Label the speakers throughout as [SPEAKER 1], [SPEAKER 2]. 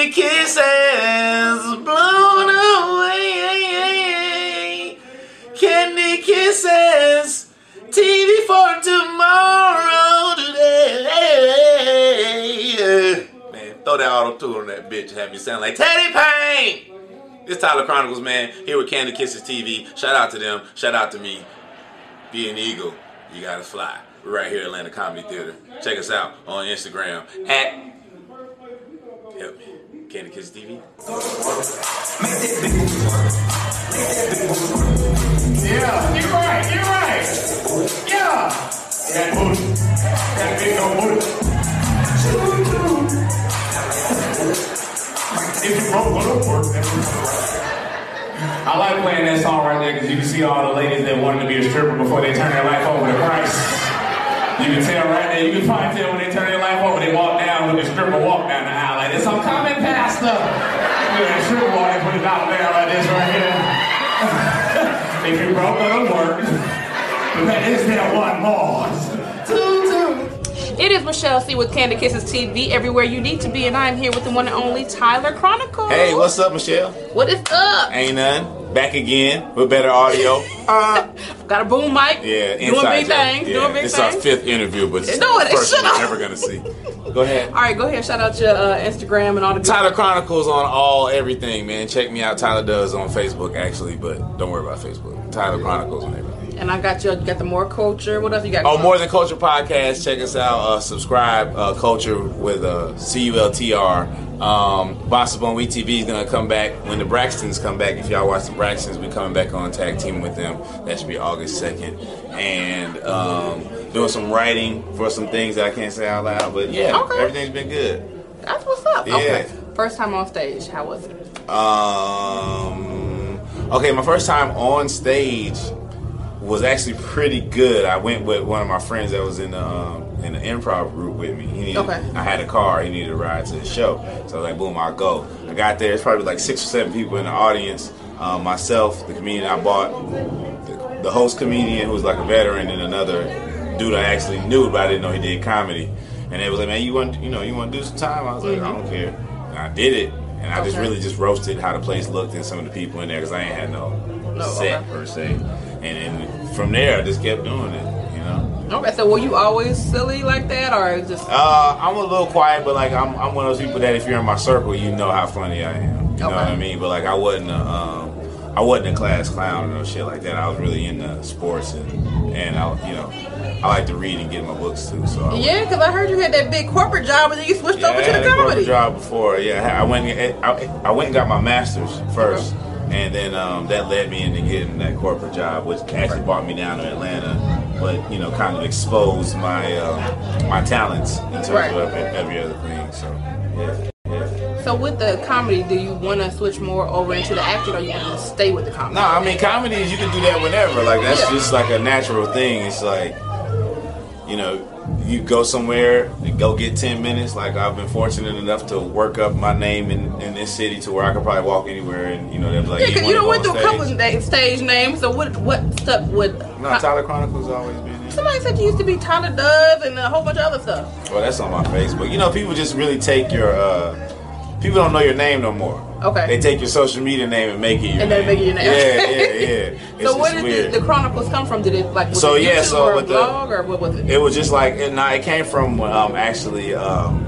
[SPEAKER 1] Candy kisses blown away. Candy kisses. TV for tomorrow today. Man, throw that auto tune on that bitch. Have me sound like Teddy Payne. It's Tyler Chronicles, man. Here with Candy Kisses TV. Shout out to them. Shout out to me. Be an eagle. You gotta fly. We're right here at Atlanta Comedy Theater. Check us out on Instagram at help me. Candy Kisses TV.
[SPEAKER 2] Yeah, you're right, you're right. Yeah. That booty. That big old booty. If you broke, well, don't work. I like playing that song right there because you can see all the ladies that wanted to be a stripper before they turn their life over to Christ. You can tell right there. You can probably tell when they turn their life over, they walk down with the stripper walk down the aisle like this. I'm coming, Pastor. Look at that stripper walk, they put it out there like this right here. if you broke, it'll work. But there is there one more.
[SPEAKER 3] It is Michelle C with Candy Kisses TV, everywhere you need to be, and I'm here with the one and only Tyler Chronicle.
[SPEAKER 1] Hey, what's up, Michelle?
[SPEAKER 3] What is up?
[SPEAKER 1] Ain't none. Back again with better audio. Uh,
[SPEAKER 3] Got a boom mic.
[SPEAKER 1] yeah,
[SPEAKER 3] doing
[SPEAKER 1] inside
[SPEAKER 3] big
[SPEAKER 1] joke.
[SPEAKER 3] things,
[SPEAKER 1] Yeah,
[SPEAKER 3] doing big
[SPEAKER 1] It's our fifth interview, but it's
[SPEAKER 3] No,
[SPEAKER 1] the
[SPEAKER 3] it-
[SPEAKER 1] first
[SPEAKER 3] shut
[SPEAKER 1] you're ever gonna see. Go ahead.
[SPEAKER 3] All right, go ahead. Shout out your uh, Instagram and all the
[SPEAKER 1] Tyler Chronicles on all everything, man. Check me out. Tyler does on Facebook actually, but don't worry about Facebook. Tyler Chronicles on everything.
[SPEAKER 3] And I got your got the more culture. What else you got?
[SPEAKER 1] Oh, more than culture podcast. Check us out. Uh, subscribe. Uh, culture with uh, C U L T R. Um, Boss Bone WeTV is gonna come back when the Braxtons come back. If y'all watch the Braxtons, we coming back on tag team with them. That should be August second, and um, doing some writing for some things that I can't say out loud. But yeah,
[SPEAKER 3] Okay.
[SPEAKER 1] everything's been good.
[SPEAKER 3] That's what's up.
[SPEAKER 1] Yeah.
[SPEAKER 3] Okay. First time on stage. How was it?
[SPEAKER 1] Um, okay, my first time on stage was actually pretty good. I went with one of my friends that was in the um, in the improv group with me. He needed,
[SPEAKER 3] Okay.
[SPEAKER 1] I had a car. He needed a ride to the show, so I was like, boom, I'll go. I got there. It's probably like six or seven people in the audience. Um, myself, the comedian I bought, the, the host comedian who was like a veteran, and another dude I actually knew, but I didn't know he did comedy. And they was like, man, you want you know you want to do some time? I was like, I don't care. And I did it, and I just really just roasted how the place looked and some of the people in there because I ain't had no,
[SPEAKER 3] No,
[SPEAKER 1] set
[SPEAKER 3] okay.
[SPEAKER 1] per se. And then from there, I just kept doing it. You know,
[SPEAKER 3] Okay, so were you always silly like that, or just
[SPEAKER 1] uh, I'm a little quiet, but like I'm, I'm one of those people that if you're in my circle, you know how funny I am. You know what I mean? But like I wasn't, a, um, I wasn't a class clown or no shit like that. I was really into sports and and I, you know, I like to read and get my books too. So I
[SPEAKER 3] yeah? Because I heard you had that big corporate job, and then you switched
[SPEAKER 1] Yeah,
[SPEAKER 3] over
[SPEAKER 1] I
[SPEAKER 3] to
[SPEAKER 1] had
[SPEAKER 3] the
[SPEAKER 1] a corporate job before. Yeah, I went. And, I, I went and got my master's first, and then um, that led me into getting that corporate job, which actually brought me down to Atlanta. But you know, kind of exposed my uh, my talents in terms
[SPEAKER 3] Right.
[SPEAKER 1] of every, other thing. So yeah.
[SPEAKER 3] So with the comedy, do you want to switch more over into the acting, or you want to stay with the comedy?
[SPEAKER 1] No, I mean comedies. You can do that whenever. Like that's
[SPEAKER 3] Yeah.
[SPEAKER 1] just like a natural thing. It's like you know. You go somewhere and go get ten minutes. Like I've been fortunate enough to work up my name in, in this city to where I could probably walk anywhere and you know they're like,
[SPEAKER 3] Yeah,
[SPEAKER 1] "Hey,
[SPEAKER 3] because you
[SPEAKER 1] wanna
[SPEAKER 3] don't
[SPEAKER 1] go
[SPEAKER 3] went
[SPEAKER 1] on
[SPEAKER 3] through a couple
[SPEAKER 1] stage?"
[SPEAKER 3] of na- stage names. So what what stuff with?
[SPEAKER 1] No, Tyler Chronicles always been there.
[SPEAKER 3] Somebody said you used to be Tyler Does and a whole bunch of other stuff.
[SPEAKER 1] Well, that's on my Facebook. You know, people just really take your. uh People don't know your name no more.
[SPEAKER 3] Okay.
[SPEAKER 1] They take your social media name and make it your
[SPEAKER 3] And
[SPEAKER 1] name.
[SPEAKER 3] then make it your name.
[SPEAKER 1] Yeah, yeah, yeah.
[SPEAKER 3] So where did the, the Chronicles come from? Did it like was
[SPEAKER 1] So,
[SPEAKER 3] it
[SPEAKER 1] yeah, so
[SPEAKER 3] or a
[SPEAKER 1] with the-
[SPEAKER 3] blog or what was it?
[SPEAKER 1] It was just like, it, nah, it came from um, actually um,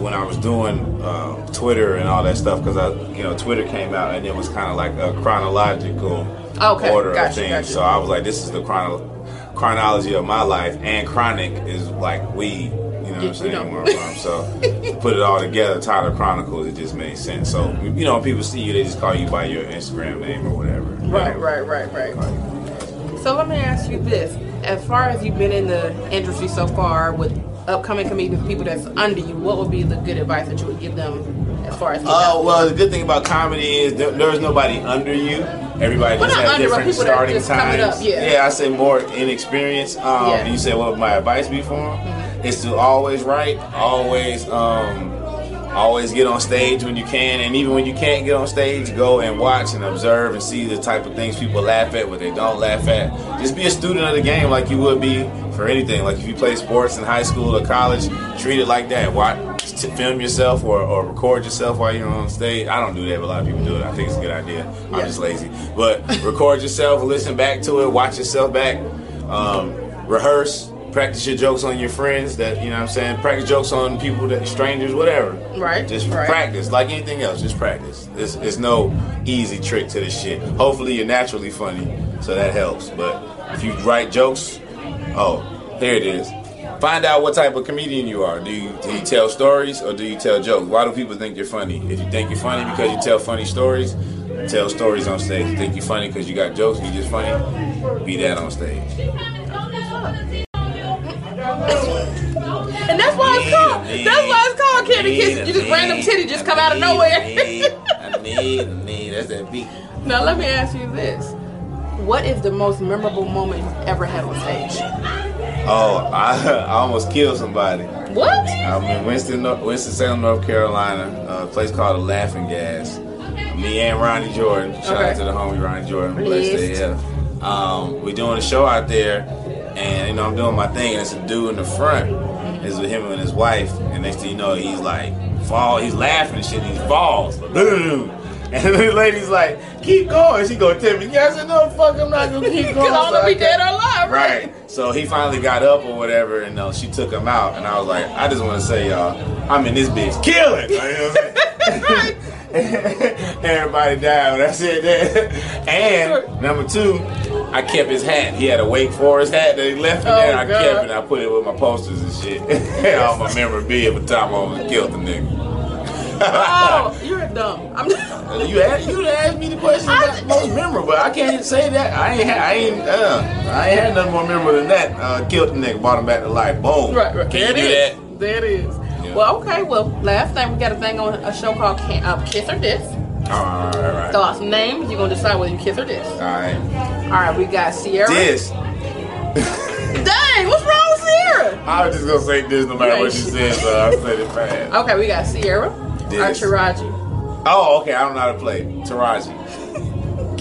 [SPEAKER 1] when I was doing um, Twitter and all that stuff because I, you know, Twitter came out and it was kind of like a chronological
[SPEAKER 3] Okay,
[SPEAKER 1] order
[SPEAKER 3] gotcha,
[SPEAKER 1] of things.
[SPEAKER 3] gotcha.
[SPEAKER 1] So I was like, this is the chrono- chronology of my life, and chronic is like weed. You know what I'm saying?
[SPEAKER 3] know.
[SPEAKER 1] Where I'm from. So put it all together, Tyler Chronicles, it just made sense. So you know, when people see you, they just call you by your Instagram name or whatever. you
[SPEAKER 3] Right, right, right, right. So let me ask you this: as far as you've been in the industry so far with upcoming comedians, people that's under you, what would be the good advice that you would give them as far as?
[SPEAKER 1] Oh
[SPEAKER 3] out?
[SPEAKER 1] well, the good thing about comedy is there, there's nobody under you. Everybody
[SPEAKER 3] Well,
[SPEAKER 1] just
[SPEAKER 3] not
[SPEAKER 1] has different starting
[SPEAKER 3] just coming
[SPEAKER 1] times.
[SPEAKER 3] up, yeah.
[SPEAKER 1] I say more inexperienced. Um,
[SPEAKER 3] Yeah.
[SPEAKER 1] and You say, what would my advice be for them?
[SPEAKER 3] Mm-hmm.
[SPEAKER 1] Is to always write, always, um, always get on stage when you can, and even when you can't get on stage, go and watch and observe and see the type of things people laugh at, what they don't laugh at. Just be a student of the game like you would be for anything. Like if you play sports in high school or college, treat it like that. Watch, film yourself or, or record yourself while you're on stage. I don't do that, but a lot of people do it. I think it's a good idea. I'm
[SPEAKER 3] Yeah.
[SPEAKER 1] just lazy. But record yourself, listen back to it, watch yourself back, um, rehearse, practice your jokes on your friends. That you know what I'm saying. Practice jokes on people that strangers, whatever.
[SPEAKER 3] Right,
[SPEAKER 1] Just
[SPEAKER 3] right.
[SPEAKER 1] practice like anything else. Just practice. There's, there's no easy trick to this shit. Hopefully you're naturally funny, so that helps. But if you write jokes, oh, here it is. Find out what type of comedian you are. Do you, do you tell stories or do you tell jokes? Why do people think you're funny? If you think you're funny because you tell funny stories, tell stories on stage. You think you're funny because you got jokes, you just funny, be that on stage.
[SPEAKER 3] And that's why it's called. That's why it's called Candy Kisses. You just random titty just come out of nowhere.
[SPEAKER 1] I need, I need, that's that beat.
[SPEAKER 3] now let me ask you this: What is the most memorable moment you've ever had on stage?
[SPEAKER 1] Oh, I, I almost killed somebody.
[SPEAKER 3] What?
[SPEAKER 1] I'm in Winston, Winston Salem, North Carolina, a place called the Laughing Gas. Me and Ronnie Jordan. Shout
[SPEAKER 3] Okay.
[SPEAKER 1] out to the homie Ronnie Jordan. Blessed to hell. Um, we doing a show out there, and you know I'm doing my thing, and it's a dude in the front. It's with him and his wife, and next thing you know, he's like fall. He's laughing and shit. And he falls. And the lady's like, keep going. She gonna tell me, yeah, I said, no, fuck, I'm not gonna keep going.
[SPEAKER 3] Because I don't know
[SPEAKER 1] So
[SPEAKER 3] if we
[SPEAKER 1] I
[SPEAKER 3] dead or alive, right?
[SPEAKER 1] Right. So he finally got up or whatever, and uh, she took him out. And I was like, I just want to say, y'all, I'm in this bitch killing. You know what Everybody died. That's it. That. And number two, I kept his hat. He had a Wake Forest hat that he left in
[SPEAKER 3] Oh,
[SPEAKER 1] there. I
[SPEAKER 3] God.
[SPEAKER 1] kept it. I put it with my posters and shit. All my memorabilia for time I almost killed the nigga.
[SPEAKER 3] Oh, you're dumb. I'm
[SPEAKER 1] You asked, you asked me the question about most memorable. I can't say that. I ain't, ha- I ain't, uh, I ain't had nothing more memorable than that. Uh, killed the nigga, brought him back to life. Boom.
[SPEAKER 3] right, right.
[SPEAKER 1] Can you
[SPEAKER 3] There
[SPEAKER 1] do
[SPEAKER 3] it
[SPEAKER 1] that?
[SPEAKER 3] is. There it is.
[SPEAKER 1] Yeah.
[SPEAKER 3] Well, okay. Well, last thing we got a thing on a show called Can- uh, Kiss or Diss.
[SPEAKER 1] All right, all right.
[SPEAKER 3] Throw out some names. You're gonna decide whether you kiss or diss.
[SPEAKER 1] All right.
[SPEAKER 3] All right. We got Ciara.
[SPEAKER 1] This.
[SPEAKER 3] Dang, what's wrong with Ciara?
[SPEAKER 1] I was just gonna say this no matter what you said, so I said it fast.
[SPEAKER 3] Okay, we got Ciara.
[SPEAKER 1] Diss.
[SPEAKER 3] Or Taraji.
[SPEAKER 1] Oh, okay. I don't know how to play Taraji.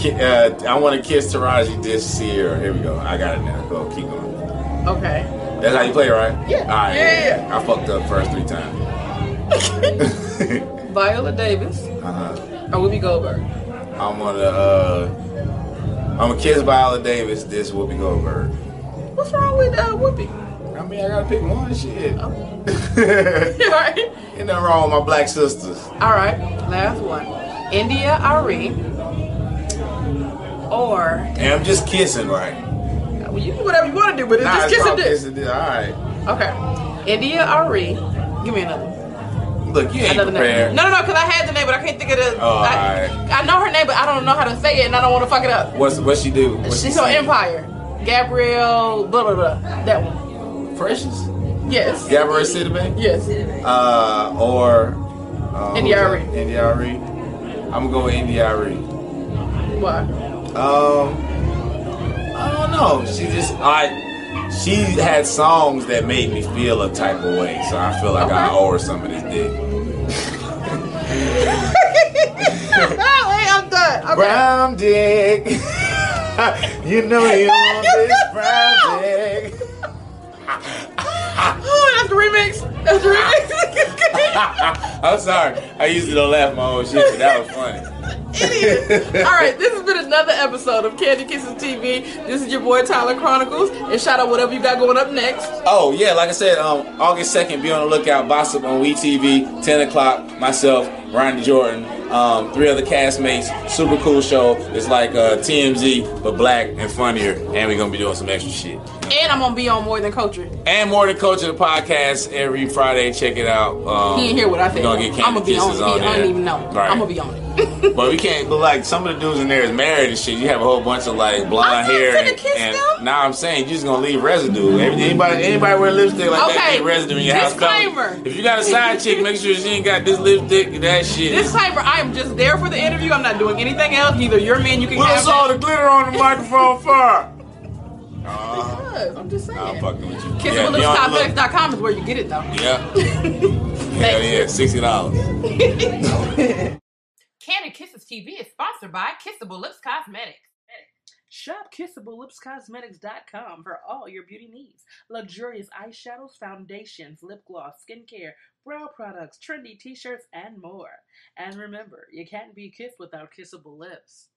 [SPEAKER 1] Uh, I want to kiss Taraji. This Ciara. Here we go. I got it now. Go. Keep going.
[SPEAKER 3] Okay.
[SPEAKER 1] That's how you play, right?
[SPEAKER 3] Yeah.
[SPEAKER 1] All right.
[SPEAKER 3] Yeah, yeah,
[SPEAKER 1] I fucked up first three times.
[SPEAKER 3] Viola Davis
[SPEAKER 1] uh huh.
[SPEAKER 3] Or Whoopi Goldberg.
[SPEAKER 1] I'm gonna uh I'm gonna kiss Viola Davis. This Whoopi Goldberg.
[SPEAKER 3] What's wrong with uh, Whoopi?
[SPEAKER 1] I mean, I gotta pick one. Shit.
[SPEAKER 3] All
[SPEAKER 1] Ain't nothing wrong with my black sisters.
[SPEAKER 3] All right. Last one. India Arie or
[SPEAKER 1] And I'm just kissing, right?
[SPEAKER 3] well, you do whatever you want to do, but it's
[SPEAKER 1] Nah,
[SPEAKER 3] just
[SPEAKER 1] it's
[SPEAKER 3] kiss and
[SPEAKER 1] called
[SPEAKER 3] diss.
[SPEAKER 1] kiss and diss. All right.
[SPEAKER 3] Okay. India Arie. Give me another.
[SPEAKER 1] Look, you ain't prepared.
[SPEAKER 3] name. No, no, no, because I had the name, but I can't think of the.
[SPEAKER 1] Oh,
[SPEAKER 3] I,
[SPEAKER 1] alright.
[SPEAKER 3] I know her name, but I don't know how to say it, and I don't want to fuck it up.
[SPEAKER 1] What's what she do? What's she
[SPEAKER 3] She's on? Empire. Gabrielle, blah, blah, blah. That one.
[SPEAKER 1] Precious.
[SPEAKER 3] Yes.
[SPEAKER 1] Gabrielle Sidibe.
[SPEAKER 3] Yes.
[SPEAKER 1] Uh, or uh,
[SPEAKER 3] India
[SPEAKER 1] who's
[SPEAKER 3] Arie.
[SPEAKER 1] that? India Arie. I'm gonna go with India Arie.
[SPEAKER 3] Why?
[SPEAKER 1] Um, I don't know. She just I. She had songs that made me feel a type of way, so I feel like I owe her some of this dick. Brown dick. you know you want this brown dick.
[SPEAKER 3] Oh, that's the remix. That's the remix.
[SPEAKER 1] I'm sorry. I used to don't laugh at my own shit, but that was funny.
[SPEAKER 3] Idiot. All right, this has been another episode of Candy Kisses TV. This is your boy Tyler Chronicles, and shout out whatever you got going up next.
[SPEAKER 1] Oh yeah, like I said, um, August second, be on the lookout. Boss up on WeTV, ten o'clock. Myself, Ronnie Jordan, um, three other castmates. Super cool show. It's like uh, TMZ but black and funnier, and we're gonna be doing some extra shit.
[SPEAKER 3] And I'm gonna be on More Than Culture.
[SPEAKER 1] And more than Culture the podcast every Friday. Check it out. Um,
[SPEAKER 3] He didn't hear what I said.
[SPEAKER 1] Gonna get
[SPEAKER 3] I'm gonna be on it. I don't even know.
[SPEAKER 1] Right.
[SPEAKER 3] I'm gonna be on it.
[SPEAKER 1] But we can't. But like some of the dudes in there is married and shit. You have a whole bunch of like blonde hair. And, and now I'm saying you're just gonna leave residue. Anybody, anybody wear lipstick like that,
[SPEAKER 3] Okay,
[SPEAKER 1] residue in your house.
[SPEAKER 3] disclaimer.
[SPEAKER 1] Fellas, If you got a side chick, make sure she ain't got this lipstick. That shit.
[SPEAKER 3] Disclaimer: I am just there for the interview. I'm not doing anything else. Either you're me you can have
[SPEAKER 1] all the glitter on the microphone for? Uh,
[SPEAKER 3] Because, I'm just saying.
[SPEAKER 1] I'm fucking with you. Yeah, be on the look.
[SPEAKER 3] KissableLipsCosmetics.com is where you get it though.
[SPEAKER 1] Yeah. Hell yeah, sixty dollars.
[SPEAKER 3] Candy Kisses TV is sponsored by Kissable Lips Cosmetics. Shop KissableLipsCosmetics.com for all your beauty needs. Luxurious eyeshadows, foundations, lip gloss, skincare, brow products, trendy t-shirts, and more. And remember, you can't be kissed without kissable lips.